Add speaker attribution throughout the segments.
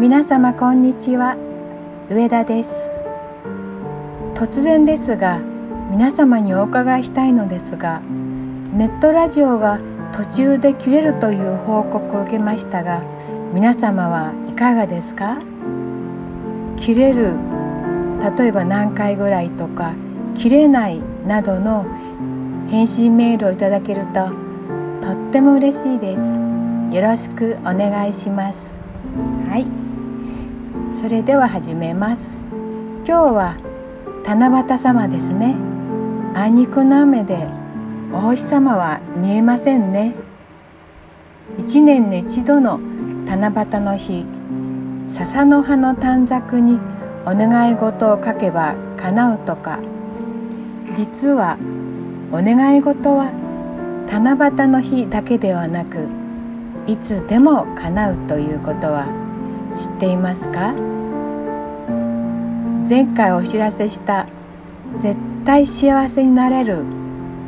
Speaker 1: 皆様こんにちは。上田です。突然ですが皆様にお伺いしたいのですがネットラジオが途中で切れるという報告を受けましたが皆様はいかがですか？切れる例えば何回ぐらいとか切れないなどの返信メールをいただけるととっても嬉しいです。よろしくお願いします。はい。それでは始めます。今日は七夕様ですね。あいにくの雨でお星様は見えませんね。一年に一度の七夕の日。笹の葉の短冊にお願い事を書けば叶うとか。実はお願い事は七夕の日だけではなくいつでも叶うということは知っていますか？前回お知らせした「絶対幸せになれる」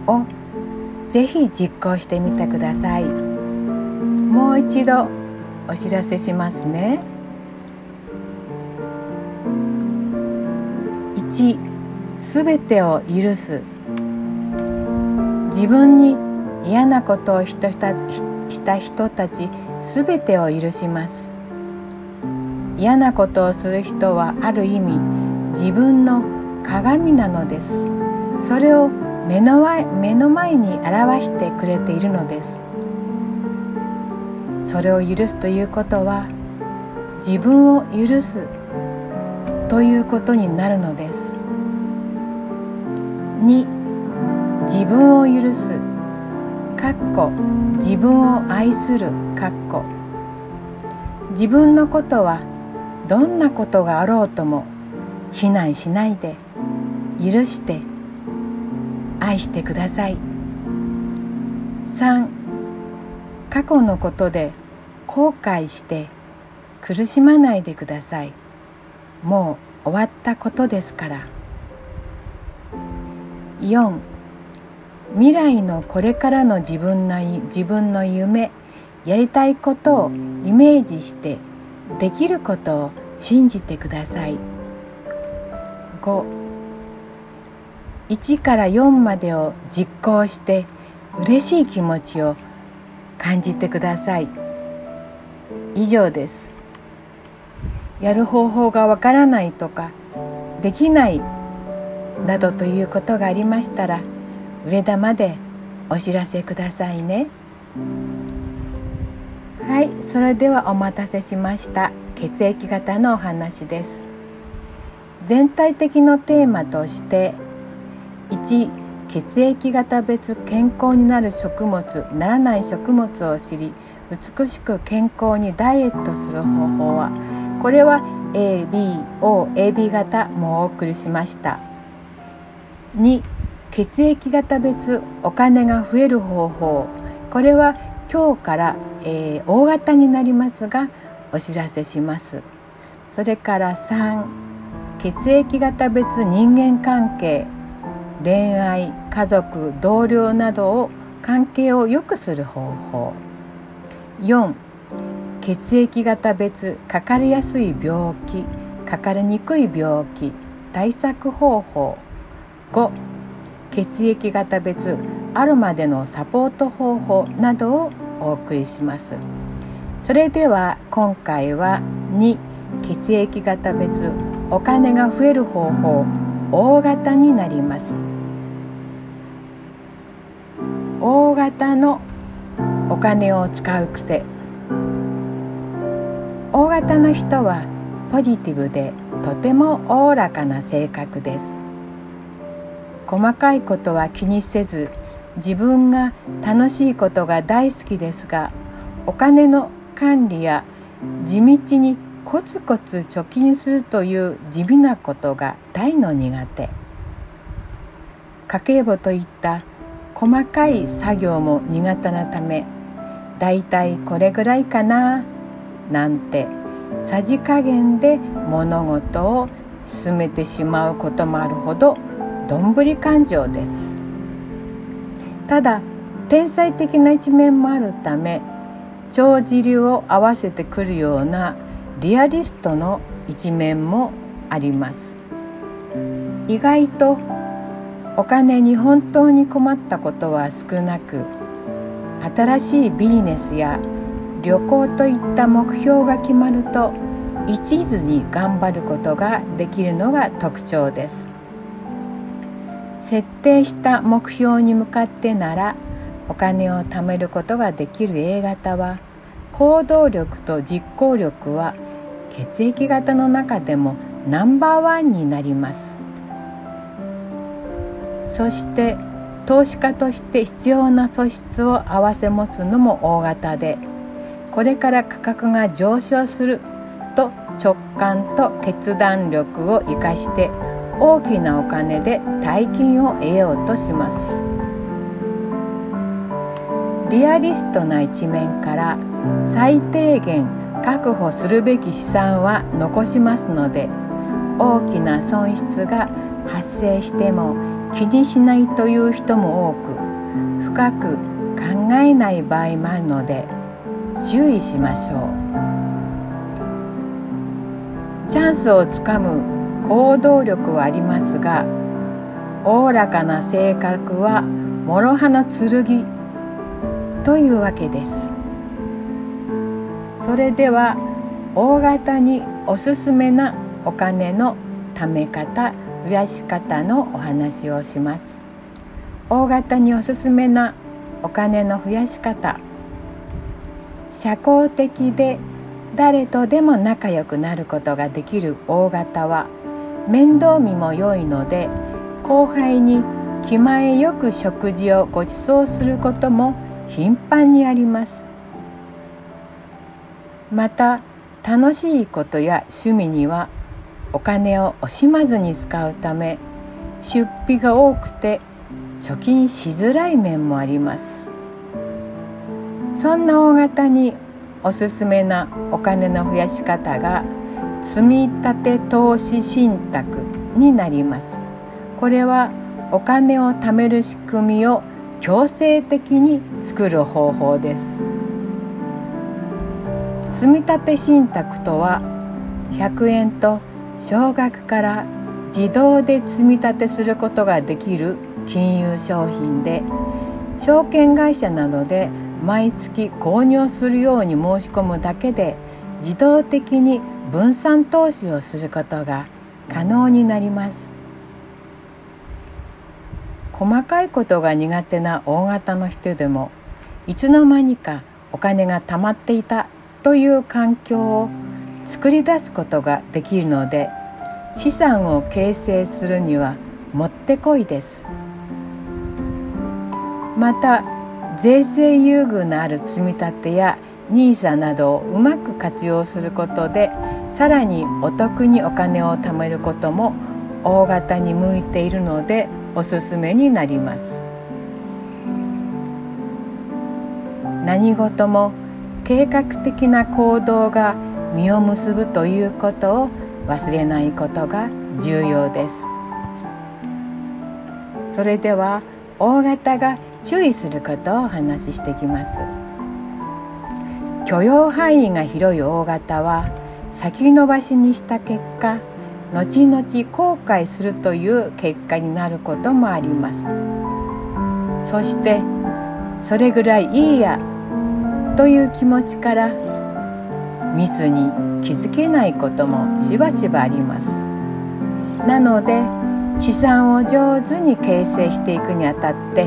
Speaker 1: をぜひ実行してみてください。もう一度お知らせしますね。1すべてを許す。自分に嫌なことをしたした人たちすべてを許します。嫌なことをする人はある意味自分の鏡なのです。それを目の前目の前に表してくれているのです。それを許すということは自分を許すということになるのです。2自分を許す。かっこ自分を愛するかっこ自分のことはどんなことがあろうとも非難しないで許して愛してください。3過去のことで後悔して苦しまないでください。もう終わったことですから。4未来のこれからの自分の自分の夢やりたいことをイメージしてできることを信じてください。51から4までを実行して嬉しい気持ちを感じてください。以上です。やる方法がわからないとかできないなどということがありましたら上田までお知らせくださいね。はいそれではお待たせしました。血液型のお話です。全体的のテーマとして1血液型別健康になる食物ならない食物を知り美しく健康にダイエットする方法はこれは ABOAB 型もお送りしました。2血液型別お金が増える方法。これは今日から、えー、大型になりますがお知らせします。それから3血液型別人間関係恋愛家族同僚などを関係を良くする方法。4血液型別かかりやすい病気かかりにくい病気対策方法。5血液型別あるまでのサポート方法などをお送りします。それでは今回は2血液型別お金が増える方法大型になります。大型のお金を使う癖。大型の人はポジティブでとてもおおらかな性格です。細かいことは気にせず自分が楽しいことが大好きですがお金の管理や地道にコツコツ貯金するという地味なことが大の苦手。家計簿といった細かい作業も苦手なためだいたいこれぐらいかななんてさじ加減で物事を進めてしまうこともあるほどどんぶり感情です。ただ天才的な一面もあるため帳尻を合わせてくるようなリアリストの一面もあります。意外とお金に本当に困ったことは少なく新しいビジネスや旅行といった目標が決まると一途に頑張ることができるのが特徴です。設定した目標に向かってならお金を貯めることができる A 型は行動力と実行力は血液型の中でもナンバーワンになります。そして投資家として必要な素質を併せ持つのも O 型でこれから価格が上昇すると直感と決断力を生かして大きなお金で大金を得ようとします。リアリストな一面から最低限確保するべき資産は残しますので大きな損失が発生しても気にしないという人も多く深く考えない場合もあるので注意しましょう。チャンスをつかむ行動力はありますがおおらかな性格は諸刃の剣というわけです。それでは大型におすすめなお金の貯め方増やし方のお話をします。大型におすすめなお金の増やし方社交的で誰とでも仲良くなることができる大型は面倒見も良いので後輩に気前よく食事をご馳走することも頻繁にあります。また楽しいことや趣味にはお金を惜しまずに使うため出費が多くて貯金しづらい面もあります。そんな大型におすすめなお金の増やし方が積立投資信託になります。これはお金を貯める仕組みを強制的に作る方法です。積立信託とは100円と少額から自動で積み立てすることができる金融商品で証券会社などで毎月購入するように申し込むだけで自動的に分散投資をすることが可能になります。細かいことが苦手な大型の人でもいつの間にかお金が貯まっていたという環境を作り出すことができるので資産を形成するにはもってこいです。また税制優遇のある積み立てや NISA などをうまく活用することでさらにお得にお金を貯めることも大型に向いているのでおすすめになります。何事も計画的な行動が実を結ぶということを忘れないことが重要です。それでは大型が注意することをお話ししていきます。許容範囲が広い大型は先延ばしにした結果後々後悔するという結果になることもあります。そしてそれぐらいいいやという気持ちからミスに気づけないこともしばしばあります。なので資産を上手に形成していくにあたって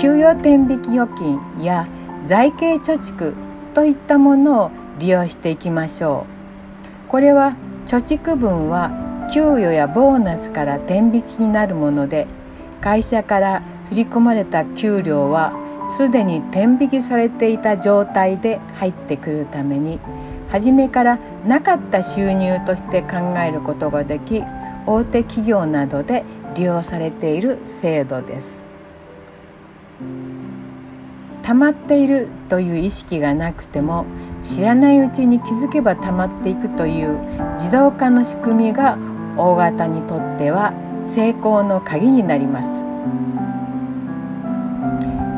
Speaker 1: 給与天引き預金や財形貯蓄といったものを利用していきましょう。これは貯蓄分は給与やボーナスから天引きになるもので会社から振り込まれた給料はすでに天引きされていた状態で入ってくるために初めからなかった収入として考えることができ大手企業などで利用されている制度です。溜まっているという意識がなくても知らないうちに気づけば溜まっていくという自動化の仕組みが大型にとっては成功の鍵になります。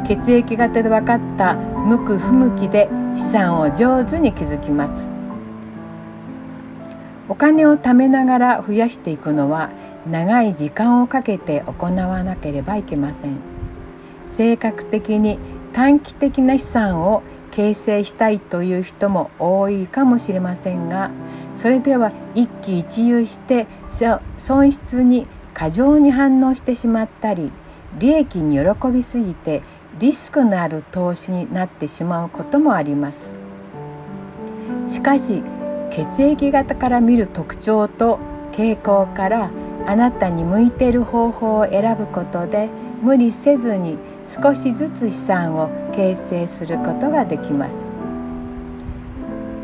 Speaker 1: 血液型で分かった向く不向きで資産を上手に築きます。お金を貯めながら増やしていくのは長い時間をかけて行わなければいけません。性格的に短期的な資産を形成したいという人も多いかもしれませんがそれでは一喜一憂して損失に過剰に反応してしまったり利益に喜びすぎてリスクのある投資になってしまうこともあります。しかし血液型から見る特徴と傾向からあなたに向いている方法を選ぶことで無理せずに少しずつ資産を形成することができます。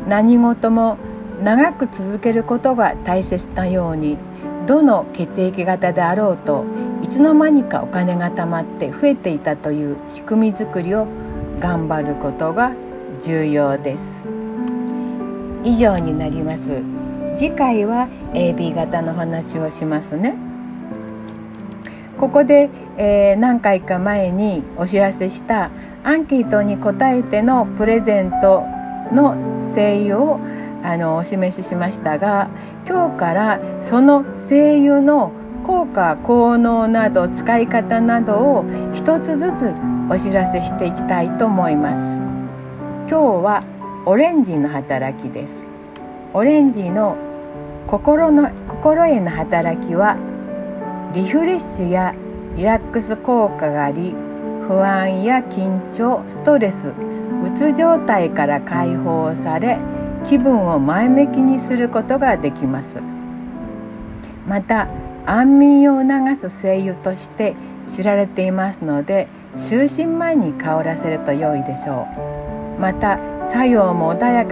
Speaker 1: 何事も長く続けることが大切なようにどの血液型であろうといつの間にかお金が貯まって増えていたという仕組み作りを頑張ることが重要です。以上になります。次回は AB 型の話をしますね。ここで、えー、何回か前にお知らせしたアンケートに答えてのプレゼントの声優をあのお示ししましたが今日からその声優の効果効能など使い方などを一つずつお知らせしていきたいと思います。今日はオレンジの働きです。オレンジの心の心への働きはリフレッシュやリラックス効果があり不安や緊張ストレスうつ状態から解放され気分を前向きにすることができます。また安眠を促す精油として知られていますので就寝前に香らせると良いでしょう。また作用も穏やか